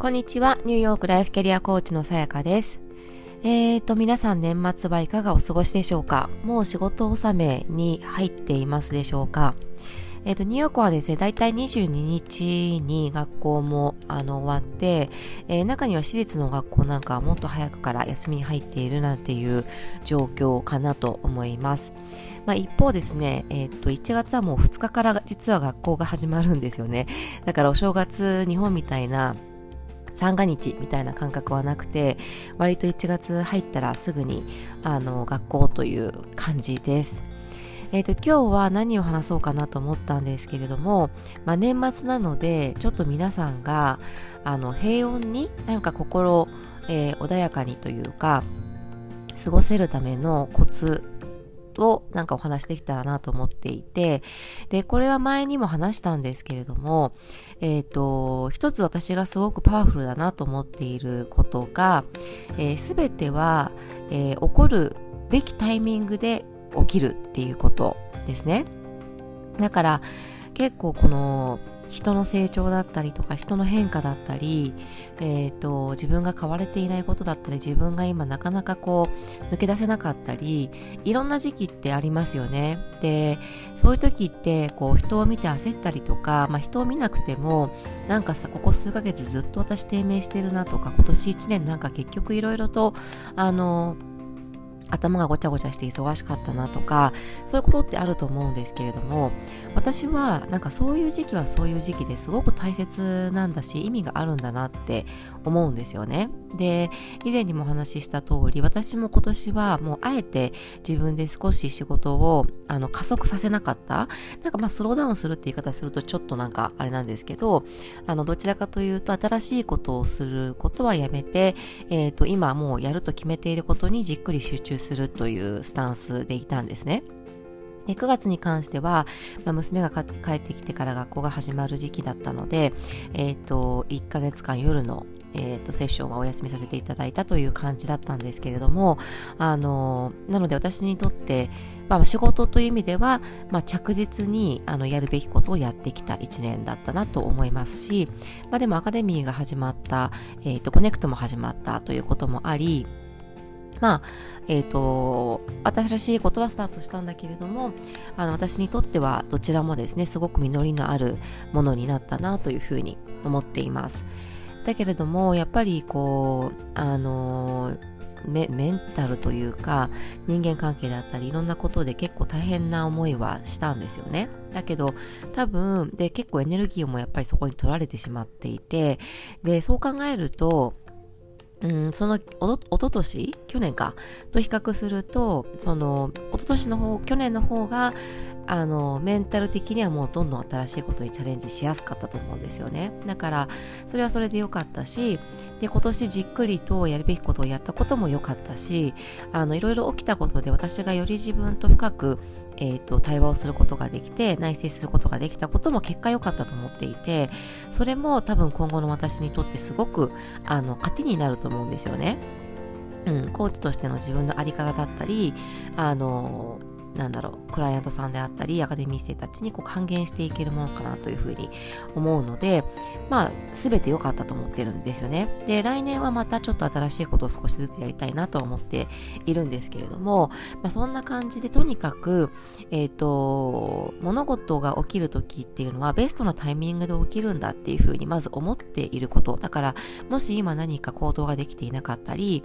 こんにちは。ニューヨークライフキャリアコーチのさやかです。えーと、皆さん年末はいかがお過ごしでしょうか？もう仕事納めに入っていますでしょうか？えっ、ー、と、ニューヨークはですね、だいたい22日に学校もあの終わって、えー、中には私立の学校なんかはもっと早くから休みに入っているなんていう状況かなと思います。まあ、一方ですね、えっ、ー、と、1月はもう2日から実は学校が始まるんですよね。だからお正月、日本みたいな三が日みたいな感覚はなくて割と1月入ったらすぐにあの学校という感じです。えっ、ー、と今日は何を話そうかなと思ったんですけれども、まあ、年末なのでちょっと皆さんがあの平穏になんか心、えー、穏やかにというか過ごせるためのコツをなんかお話できたらなと思っていて、で、これは前にも話したんですけれども、えっ、ー、と、一つ私がすごくパワフルだなと思っていることが、す、え、べ、ては、えー、起こるべきタイミングで起きるっていうことですね。だから、結構この人の成長だったりとか人の変化だったり、えーと、自分が変われていないことだったり自分が今なかなかこう抜け出せなかったりいろんな時期ってありますよね。でそういう時ってこう人を見て焦ったりとか、まあ、人を見なくてもなんかさここ数ヶ月ずっと私低迷してるなとか今年1年なんか結局いろいろとあの頭がごちゃごちゃして忙しかったなとかそういうことってあると思うんですけれども私はなんかそういう時期はそういう時期ですごく大切なんだし意味があるんだなって思うんですよね。で以前にもお話しした通り私も今年はもうあえて自分で少し仕事をあの加速させなかった。なんかまあスローダウンするって言い方するとちょっとなんかあれなんですけどあのどちらかというと新しいことをすることはやめて、えっ、ー、と今もうやると決めていることにじっくり集中するというスタンスでいたんですね。で9月に関しては、まあ、娘が帰ってきてから学校が始まる時期だったので、え、ー、と1ヶ月間夜のえーと、セッションはお休みさせていただいたという感じだったんですけれどもあのなので私にとって、まあ、仕事という意味では、まあ、着実にあのやるべきことをやってきた1年だったなと思いますし、まあ、でもアカデミーが始まった、えーとコネクトも始まったということもありまあ、えっ、ー、と、新しいことはスタートしたんだけれども、あの、私にとってはどちらもですね、すごく実りのあるものになったなというふうに思っています。だけれども、やっぱりこう、あのメメンタルというか人間関係だったりいろんなことで結構大変な思いはしたんですよね。だけど多分で結構エネルギーもやっぱりそこに取られてしまっていてでそう考えるとうん、そのおと、おととし？去年か？と比較すると、その、おととしの方、去年の方が、あの、メンタル的にはもうどんどん新しいことにチャレンジしやすかったと思うんですよね。だから、それはそれで良かったし、で、今年じっくりとやるべきことをやったことも良かったし、あの、いろいろ起きたことで私がより自分と深くえーと、対話をすることができて内省することができたことも結果良かったと思っていてそれも多分今後の私にとってすごくあの糧になると思うんですよね。うん、コーチとしての自分の在り方だったりあのなんだろう、クライアントさんであったり、アカデミー生たちにこう還元していけるものかなというふうに思うので、まあ、すべて良かったと思ってるんですよね。で、来年はまたちょっと新しいことを少しずつやりたいなと思っているんですけれども、まあ、そんな感じで、とにかく、えっ、ー、と、物事が起きるときっていうのは、ベストなタイミングで起きるんだっていうふうに、まず思っていること。だから、もし今何か行動ができていなかったり、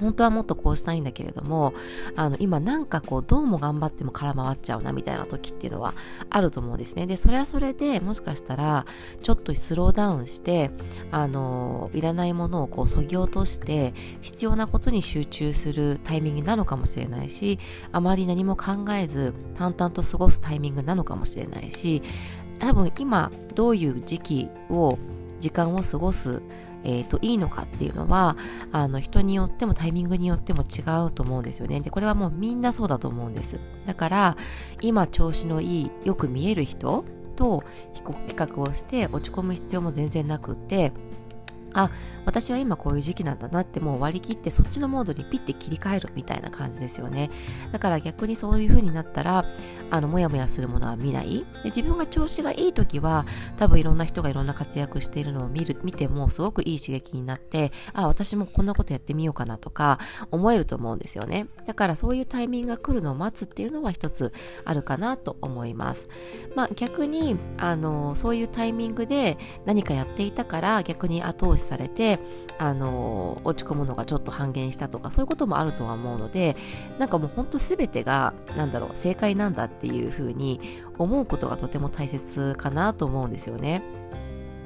本当はもっとこうしたいんだけれども、あの、今なんかこう、どうも頑張っても空回っちゃうなみたいな時っていうのはあると思うんですね。で、それはそれでもしかしたら、ちょっとスローダウンして、あの、いらないものをこう、そぎ落として、必要なことに集中するタイミングなのかもしれないし、あまり何も考えず、淡々と過ごすタイミングなのかもしれないし、多分今、どういう時期を、時間を過ごすえー、といいのかっていうのはあの人によってもタイミングによっても違うと思うんですよね。でこれはもうみんなそうだと思うんです。だから今調子のいいよく見える人と比較をして落ち込む必要も全然なくってあ、私は今こういう時期なんだなってもう割り切ってそっちのモードにピッて切り替えるみたいな感じですよね。だから逆にそういう風になったら、あの、もやもやするものは見ない。で、自分が調子がいい時は、多分いろんな人がいろんな活躍しているのを見る、見てもすごくいい刺激になって、あ、私もこんなことやってみようかなとか思えると思うんですよね。だからそういうタイミングが来るのを待つっていうのは一つあるかなと思います。まあ逆に、あの、そういうタイミングで何かやっていたから逆に後押しされてあの落ち込むのがちょっと半減したとかそういうこともあるとは思うのでなんかもうほんと全てがなんだろう正解なんだっていうふうに思うことがとても大切かなと思うんですよね。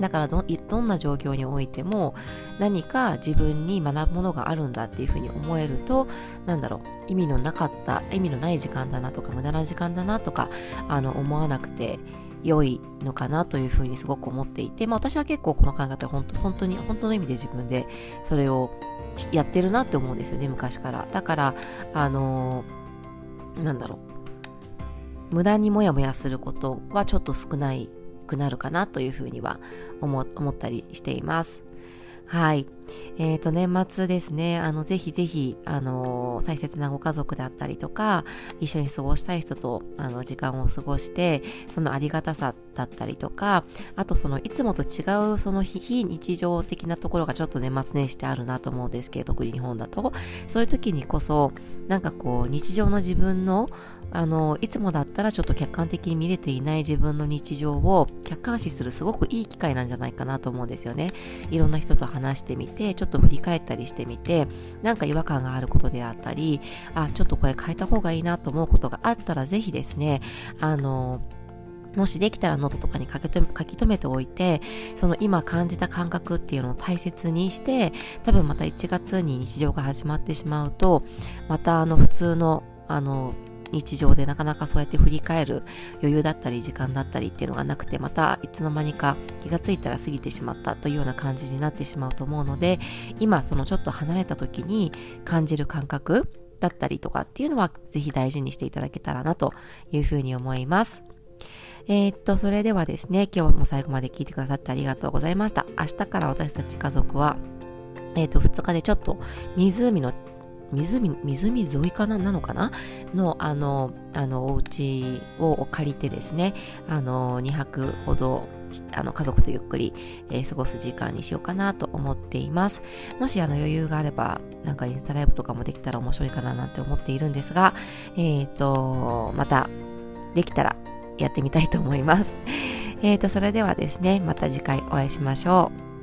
だからどどんな状況においても何か自分に学ぶものがあるんだっていうふうに思えるとなんだろう意味のなかった意味のない時間だなとか無駄な時間だなとかあの思わなくて良いのかなというふうにすごく思っていて、まあ、私は結構この考え方本当本当に本当の意味で自分でそれをやってるなって思うんですよね昔から。だからあのー、なんだろう。無駄にモヤモヤすることはちょっと少なくなるかなというふうには思ったりしています。はい。えっ、ー、と、年末ですね、あの、ぜひぜひ、あの大切なご家族だったりとか、一緒に過ごしたい人と、あの、時間を過ごして、そのありがたさだったりとか、あとその、いつもと違う、その非日常的なところがちょっと年末年始ってあるなと思うんですけど、特に日本だと、そういう時にこそ、なんかこう、日常の自分の、あの、いつもだったらちょっと客観的に見れていない自分の日常を客観視するすごくいい機会なんじゃないかなと思うんですよね。いろんな人と話してみて、ちょっと振り返ったりしてみて、なんか違和感があることであったり、あ、ちょっとこれ変えた方がいいなと思うことがあったら、ぜひですね、あの、もしできたらノートとかに書き留めておいて、その今感じた感覚っていうのを大切にして、多分また1月に日常が始まってしまうと、またあの普通のあの日常でなかなかそうやって振り返る余裕だったり時間だったりっていうのがなくてまたいつの間にか気がついたら過ぎてしまったというような感じになってしまうと思うので今そのちょっと離れた時に感じる感覚だったりとかっていうのはぜひ大事にしていただけたらなというふうに思います。えー、っと、それではですね、今日も最後まで聞いてくださってありがとうございました。明日から私たち家族は、えー、っと、2日でちょっと湖の湖、湖沿いかな？なのかな？の、あの、あの、お家を借りてですね、あの、2泊ほど、あの、家族とゆっくり、えー、過ごす時間にしようかなと思っています。もし、あの、余裕があれば、なんかインスタライブとかもできたら面白いかななんて思っているんですが、えっ、ー、と、また、できたらやってみたいと思います。えっ、ー、と、それではですね、また次回お会いしましょう。